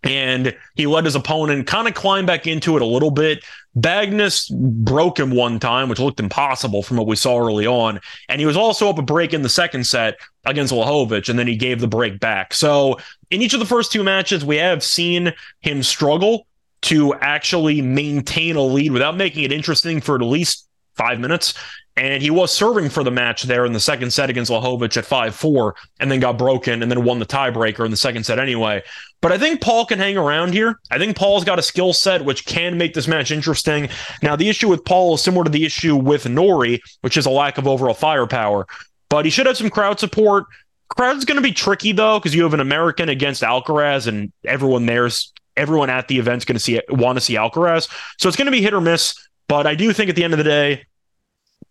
And he let his opponent kind of climb back into it a little bit. Bagnis broke him one time, which looked impossible from what we saw early on. And he was also up a break in the second set against Lajovic, and then he gave the break back. So in each of the first two matches, we have seen him struggle to actually maintain a lead without making it interesting for at least five minutes. And he was serving for the match there in the second set against Lajovic at 5 4, and then got broken and then won the tiebreaker in the second set anyway. But I think Paul can hang around here. I think Paul's got a skill set which can make this match interesting. Now, the issue with Paul is similar to the issue with Norrie, which is a lack of overall firepower. But he should have some crowd support. Crowd's going to be tricky though, because you have an American against Alcaraz, and everyone there's everyone at the event's going to see want to see Alcaraz. So it's going to be hit or miss. But I do think at the end of the day,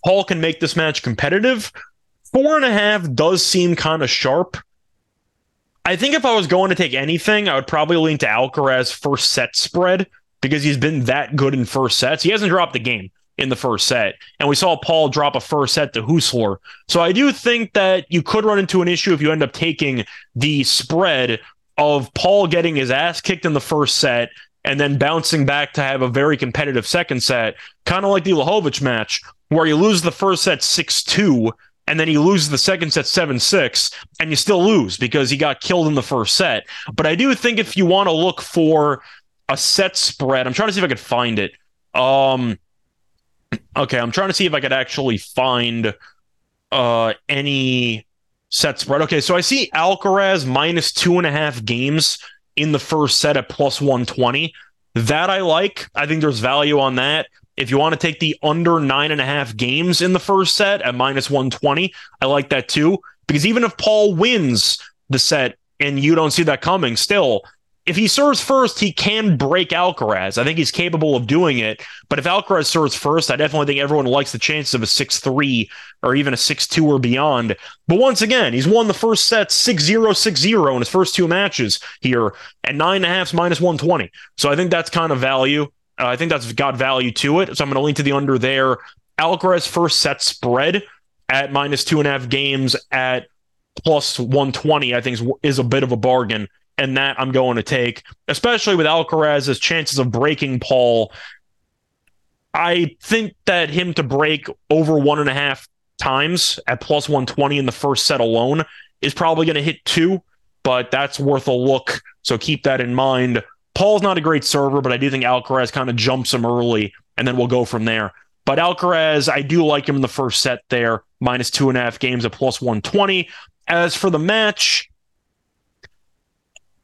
Paul can make this match competitive. Four and a half does seem kind of sharp. I think if I was going to take anything, I would probably lean to Alcaraz first set spread because he's been that good in first sets. He hasn't dropped the game in the first set. And we saw Paul drop a first set to Huesler. So I do think that you could run into an issue if you end up taking the spread of Paul getting his ass kicked in the first set and then bouncing back to have a very competitive second set, kind of like the Lajovic match, where you lose the first set 6 2, and then he loses the second set 7 6, and you still lose because he got killed in the first set. But I do think if you want to look for a set spread, I'm trying to see if I could find it. Um, okay, I'm trying to see if I could actually find uh, any set spread. Okay, so I see Alcaraz minus two and a half games in the first set at plus 120. That I like. I think there's value on that. If you want to take the under nine and a half games in the first set at minus 120, I like that too. Because even if Paul wins the set and you don't see that coming, still, if he serves first, he can break Alcaraz. I think he's capable of doing it. But if Alcaraz serves first, I definitely think everyone likes the chances of a 6 3 or even a 6 2 or beyond. But once again, he's won the first set 6 0 6 0 in his first two matches here at 9.5 minus 120. So I think that's kind of value. Uh, I think that's got value to it. So I'm going to lean to the under there. Alcaraz first set spread at minus two and a half games at plus 120, I think is, is a bit of a bargain and that I'm going to take, especially with Alcaraz's chances of breaking Paul. I think that him to break over one and a half times at plus 120 in the first set alone is probably going to hit two, but that's worth a look. So keep that in mind. Paul's not a great server, but I do think Alcaraz kind of jumps him early, and then we'll go from there. But Alcaraz, I do like him in the first set there, minus two and a half games at plus 120. As for the match,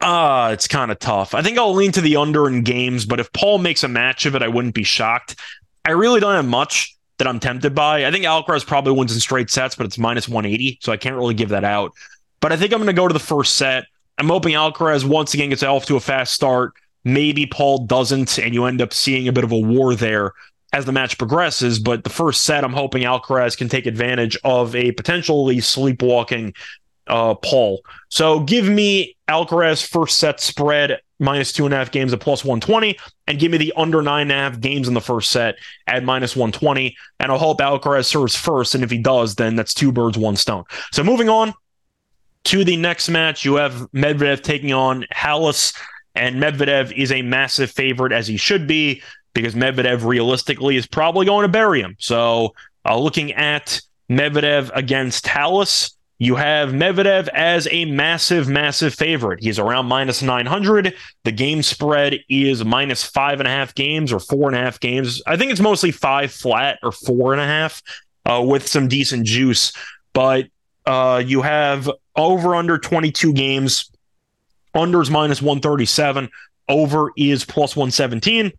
uh, it's kind of tough. I think I'll lean to the under in games, but if Paul makes a match of it, I wouldn't be shocked. I really don't have much that I'm tempted by. I think Alcaraz probably wins in straight sets, but it's minus 180, so I can't really give that out. But I think I'm going to go to the first set. I'm hoping Alcaraz once again gets off to a fast start. Maybe Paul doesn't, and you end up seeing a bit of a war there as the match progresses. But the first set, I'm hoping Alcaraz can take advantage of a potentially sleepwalking uh, Paul. So give me Alcaraz first set spread minus two and a half games at plus 120 and give me the under nine and a half games in the first set at minus 120. And I'll hope Alcaraz serves first. And if he does, then that's two birds, one stone. So moving on to the next match, you have Medvedev taking on Halys. And Medvedev is a massive favorite, as he should be, because Medvedev realistically is probably going to bury him. So uh, looking at Medvedev against Halys. You have Medvedev as a massive, massive favorite. He's around minus 900. The game spread is minus five and a half games or four and a half games. I think it's mostly five flat or four and a half uh, with some decent juice. But uh, you have over under 22 games. Under is minus 137. Over is plus 117.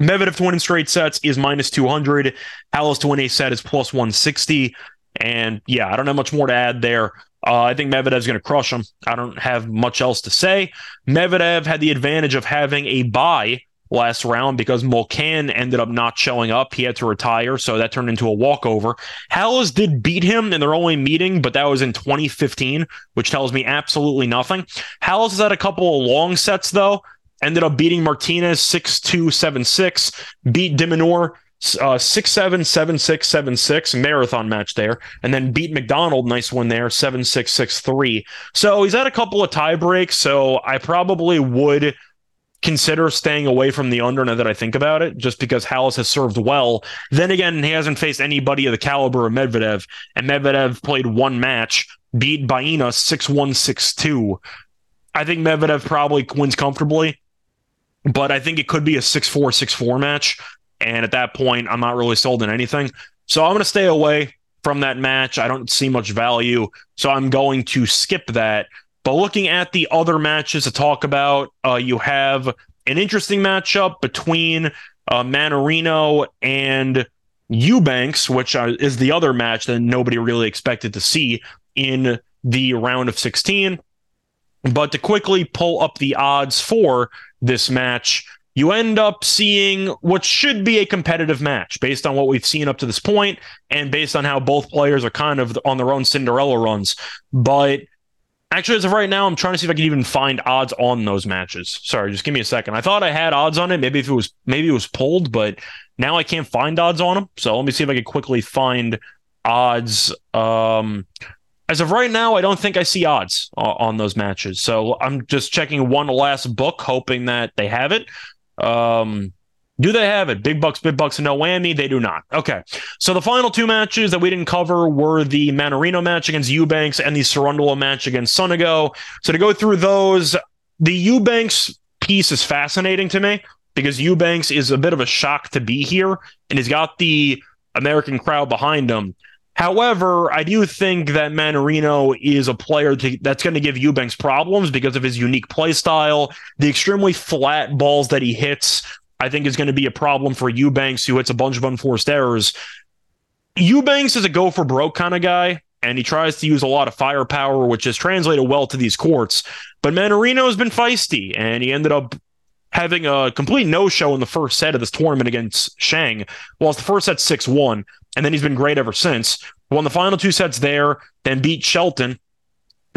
Medvedev to win in straight sets is minus 200. Halys to win a set is plus 160. And yeah, I don't have much more to add there. Uh, I think Medvedev's going to crush him. I don't have much else to say. Medvedev had the advantage of having a bye last round because Mulcan ended up not showing up. He had to retire, so that turned into a walkover. Halys did beat him in their only meeting, but that was in 2015, which tells me absolutely nothing. Halys has had a couple of long sets, though ended up beating Martinez 6 2 7 6, beat de Minaur uh, 6 7 7 6 7 6, marathon match there, and then beat McDonald. Nice one there 7 6 6 3. So he's had a couple of tie breaks. So I probably would consider staying away from the under now that I think about it, just because Halys has served well. Then again, he hasn't faced anybody of the caliber of Medvedev, and Medvedev played one match, beat Baena 6 1 6 2. I think Medvedev probably wins comfortably but I think it could be a 6 4 6 4 match. And at that point, I'm not really sold on anything. So I'm going to stay away from that match. I don't see much value. So I'm going to skip that. But looking at the other matches to talk about, uh, you have an interesting matchup between uh, Mannarino and Eubanks, which uh, is the other match that nobody really expected to see in the round of 16. But to quickly pull up the odds for this match, you end up seeing what should be a competitive match based on what we've seen up to this point and based on how both players are kind of on their own Cinderella runs. But actually, as of right now, I'm trying to see if I can even find odds on those matches. Sorry, just give me a second. I thought I had odds on it. Maybe if it was maybe it was pulled, but now I can't find odds on them. So let me see if I can quickly find odds. Um, as of right now, I don't think I see odds on those matches. So I'm just checking one last book, hoping that they have it. Um, do they have it? Big bucks, big bucks, and no whammy. They do not. Okay. So the final two matches that we didn't cover were the Mannarino match against Eubanks and the Cerundolo match against Sonego. So to go through those, the Eubanks piece is fascinating to me because Eubanks is a bit of a shock to be here, and he's got the American crowd behind him. However, I do think that Mannarino is a player to, that's going to give Eubanks problems because of his unique play style. The extremely flat balls that he hits, I think, is going to be a problem for Eubanks, who hits a bunch of unforced errors. Eubanks is a go for broke kind of guy, and he tries to use a lot of firepower, which has translated well to these courts. But Mannarino has been feisty, and he ended up having a complete no show in the first set of this tournament against Zhang. Well, it's the first set 6 1 and then he's been great ever since. Won the final two sets there, then beat Shelton,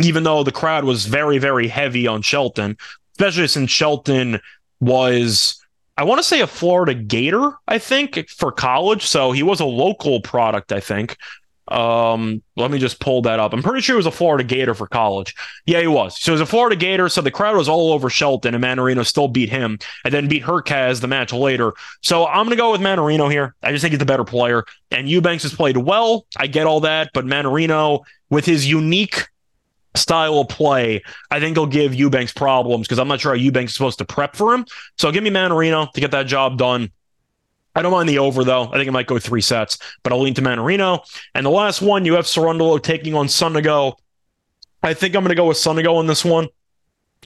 even though the crowd was very, very heavy on Shelton, especially since Shelton was, I want to say, a Florida Gator, I think, for college. So he was a local product, I think. Um, let me just pull that up. I'm pretty sure he was a Florida Gator for college. Yeah, he was. So he was a Florida Gator. So the crowd was all over Shelton, and Mannarino still beat him, and then beat Hurkacz the match later. So I'm gonna go with Mannarino here. I just think he's the better player. And Eubanks has played well. I get all that, but Mannarino, with his unique style of play, I think he'll give Eubanks problems because I'm not sure how Eubanks is supposed to prep for him. So give me Mannarino to get that job done. I don't mind the over though. I think it might go three sets, but I'll lean to Mannarino. And the last one, you have Cerundolo taking on Sonego. I think I'm going to go with Sonego in this one.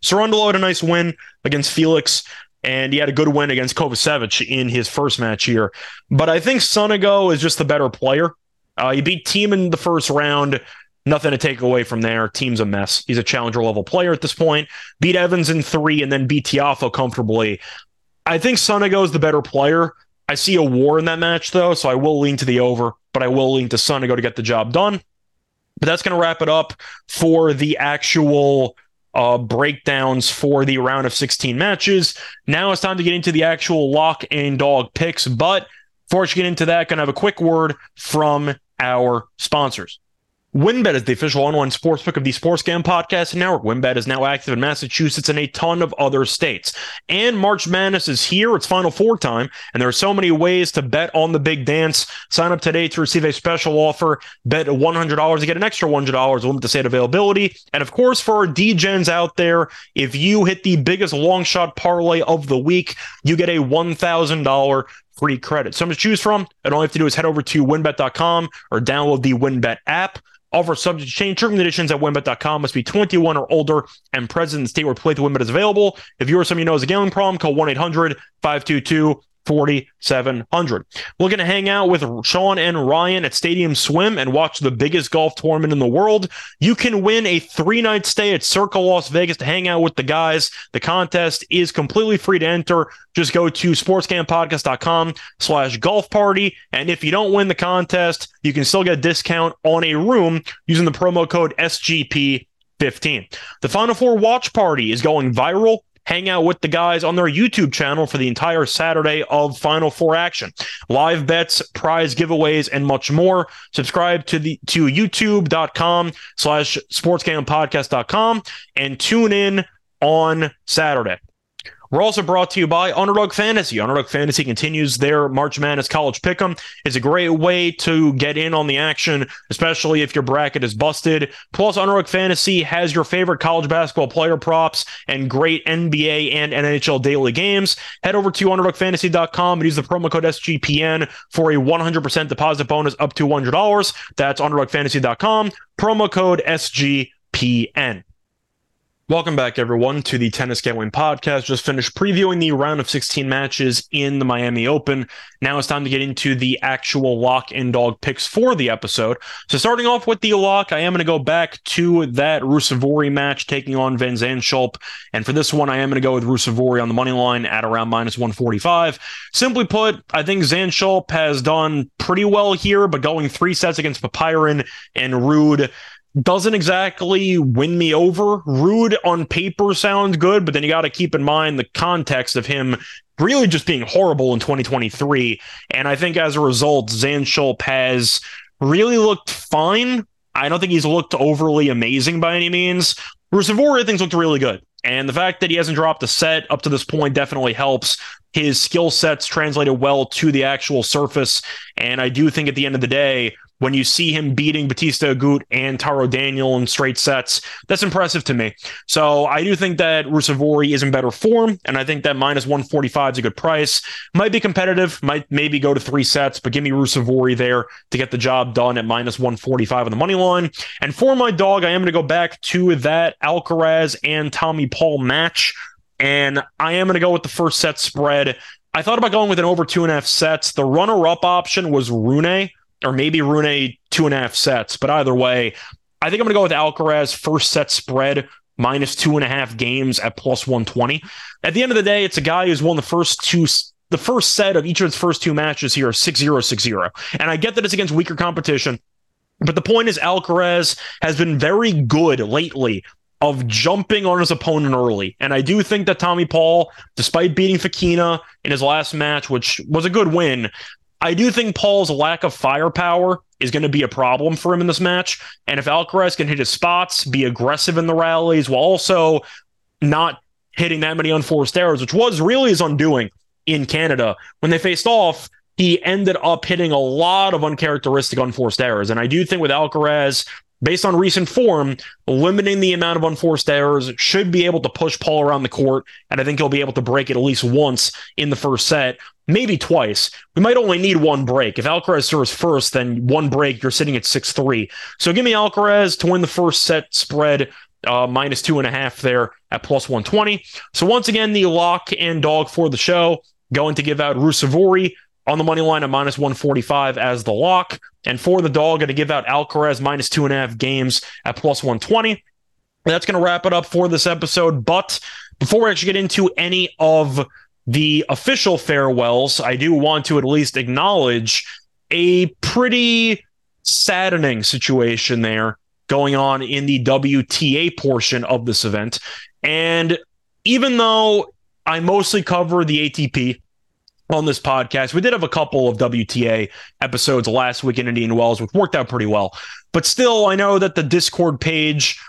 Cerundolo had a nice win against Felix, and he had a good win against Kovacevic in his first match here. But I think Sonego is just the better player. Uh, he beat Thiem in the first round. Nothing to take away from there. Thiem's a mess. He's a challenger level player at this point. Beat Evans in three and then beat Tiafoe comfortably. I think Sonego is the better player. I see a war in that match, though, so I will lean to the over, but I will lean to Sonego to go to get the job done. But that's going to wrap it up for the actual uh, breakdowns for the round of 16 matches. Now it's time to get into the actual lock and dog picks. But before I get into that, going to have a quick word from our sponsors. WynnBET is the official online sportsbook of the Sports Gambling Podcast Network. WynnBET is now active in Massachusetts and a ton of other states. And March Madness is here. It's Final Four time, and there are so many ways to bet on the big dance. Sign up today to receive a special offer. Bet $100 to get an extra $100, limit to state availability. And of course, for our DGens out there, if you hit the biggest long shot parlay of the week, you get a $1,000 free credit. So to choose from, and all you have to do is head over to wynnbet.com or download the WynnBET app. Offer subject to change. Terms and conditions at wynnbet.com must be 21 or older and present in the state where play the WynnBET is available. If you or someone you know has a gambling problem, call 1 800 522 4700. We're going to hang out with Sean and Ryan at Stadium Swim and watch the biggest golf tournament in the world. You can win a three night stay at Circa Las Vegas to hang out with the guys. The contest is completely free to enter. Just go to sportsgamblingpodcast.com slash golf party. And if you don't win the contest, you can still get a discount on a room using the promo code SGP 15. The Final Four watch party is going viral hang out with the guys on their YouTube channel for the entire Saturday of Final Four action. Live bets, prize giveaways, and much more. Subscribe to the to youtube.com slash sportsgamblingpodcast.com and tune in on Saturday. We're also brought to you by Underdog Fantasy. Underdog Fantasy continues their March Madness College Pick'em. It's a great way to get in on the action, especially if your bracket is busted. Plus, Underdog Fantasy has your favorite college basketball player props and great NBA and NHL daily games. Head over to UnderdogFantasy.com and use the promo code SGPN for a 100% deposit bonus up to $100. That's UnderdogFantasy.com, promo code SGPN. Welcome back, everyone, to the Tennis Gambling Podcast. Just finished previewing the round of 16 matches in the Miami Open. Now it's time to get into the actual lock and dog picks for the episode. So, starting off with the lock, I am going to go back to that Ruusuvuori match taking on Van Zandschulp. And for this one, I am going to go with Ruusuvuori on the money line at around minus 145. Simply put, I think Zandschulp has done pretty well here, but going three sets against Popyrin and Ruud doesn't exactly win me over. Ruud on paper sounds good, but then you got to keep in mind the context of him really just being horrible in 2023. And I think as a result, Zandschulp has really looked fine. I don't think he's looked overly amazing by any means. Ruusuvuori, I think, looked really good. And the fact that he hasn't dropped a set up to this point definitely helps. His skill sets translated well to the actual surface. And I do think at the end of the day, when you see him beating Bautista Agut and Taro Daniel in straight sets, that's impressive to me. So I do think that Ruusuvuori is in better form, and I think that minus 145 is a good price. Might be competitive, might maybe go to three sets, but give me Ruusuvuori there to get the job done at minus 145 on the money line. And for my dog, I am going to go back to that Alcaraz and Tommy Paul match, and I am going to go with the first set spread. I thought about going with an over two and a half sets. The runner up option was Rune or maybe Rune two and a half sets. But either way, I think I'm going to go with Alcaraz first set spread minus two and a half games at plus 120. At the end of the day, it's a guy who's won the first two the first set of each of his first two matches here 6-0 6-0 and i get that it's against weaker competition but the point is alcaraz has been very good lately of jumping on his opponent early. And I do think that Tommy Paul, despite beating Fokina in his last match, which was a good win, I do think Paul's lack of firepower is going to be a problem for him in this match. And if Alcaraz can hit his spots, be aggressive in the rallies, while also not hitting that many unforced errors, which was really his undoing in Canada when they faced off. He ended up hitting a lot of uncharacteristic unforced errors. And I do think with Alcaraz, based on recent form, limiting the amount of unforced errors should be able to push Paul around the court. And I think he'll be able to break it at least once in the first set, maybe twice. We might only need one break. If Alcaraz serves first, then one break, you're sitting at 6 3. So give me Alcaraz to win the first set spread. Uh, minus two and a half there at plus 120. So once again, the lock and dog for the show going to give out Ruusuvuori on the money line at minus 145 as the lock. And for the dog, going to give out Alcaraz minus two and a half games at plus 120. That's going to wrap it up for this episode. But before we actually get into any of the official farewells, I do want to at least acknowledge a pretty saddening situation there going on in the WTA portion of this event. And even though I mostly cover the ATP on this podcast, we did have a couple of WTA episodes last week in Indian Wells, which worked out pretty well. But still, I know that the Discord page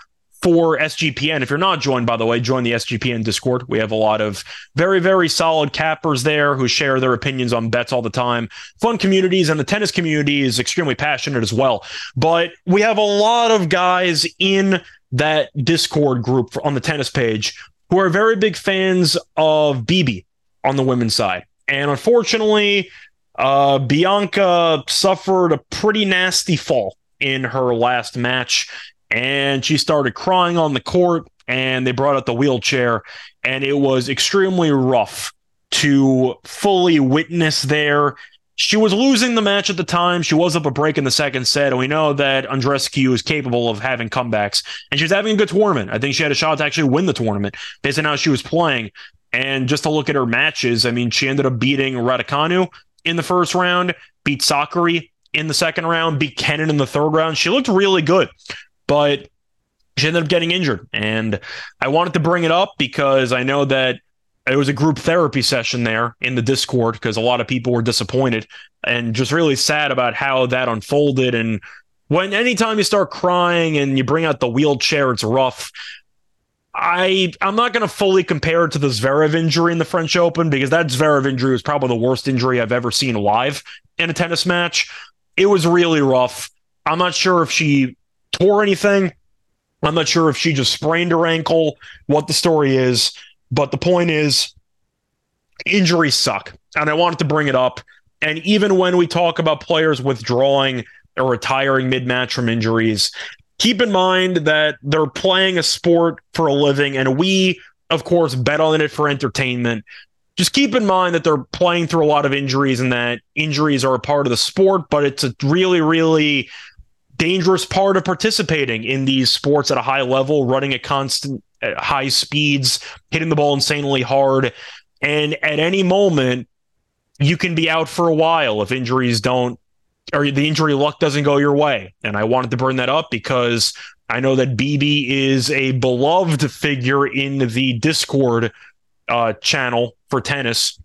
for SGPN. If you're not joined, by the way, join the SGPN Discord. We have a lot of very, very solid cappers there who share their opinions on bets all the time. Fun communities, and the tennis community is extremely passionate as well. But we have a lot of guys in that Discord group on the tennis page who are very big fans of BB on the women's side. And unfortunately, uh, Bianca suffered a pretty nasty fall in her last match and she started crying on the court and they brought out the wheelchair and it was extremely rough to fully witness there she was losing the match at the time. She was up a break in the second set, and we know that Andreescu is capable of having comebacks. And she was having a good tournament. I think she had a shot to actually win the tournament based on how she was playing. And just to look at her matches, I mean, she ended up beating Raducanu in the first round, beat Sakkari in the second round, beat Kenin in the third round. She looked really good but she ended up getting injured. And I wanted to bring it up because I know that it was a group therapy session there in the Discord because a lot of people were disappointed and just really sad about how that unfolded. And when anytime you start crying and you bring out the wheelchair, it's rough. I I'm not going to fully compare it to the Zverev injury in the French Open because that Zverev injury was probably the worst injury I've ever seen live in a tennis match. It was really rough. I'm not sure if she tore anything. I'm not sure if she just sprained her ankle, what the story is, but the point is injuries suck. And I wanted to bring it up. And even when we talk about players withdrawing or retiring mid match from injuries, keep in mind that they're playing a sport for a living. And we, of course, bet on it for entertainment. Just keep in mind that they're playing through a lot of injuries and that injuries are a part of the sport, but it's a really, really dangerous part of participating in these sports at a high level, running at constant at high speeds, hitting the ball insanely hard. And at any moment, you can be out for a while if injuries don't or the injury luck doesn't go your way. And I wanted to bring that up because I know that BB is a beloved figure in the Discord uh, channel for tennis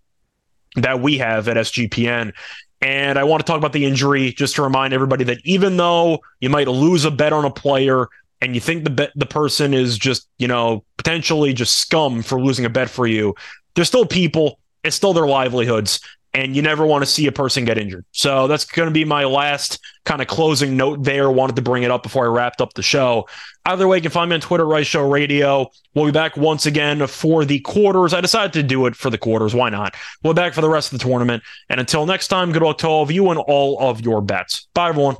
that we have at SGPN. And I want to talk about the injury just to remind everybody that even though you might lose a bet on a player and you think the bet, the person is just, you know, potentially just scum for losing a bet for you, they're still people. It's still their livelihoods and you never want to see a person get injured. So that's going to be my last kind of closing note there. Wanted to bring it up before I wrapped up the show. Either way, you can find me on Twitter, Reichel Radio. We'll be back once again for the quarters. I decided to do it for the quarters. Why not? We'll be back for the rest of the tournament. And until next time, good luck to all of you and all of your bets. Bye, everyone.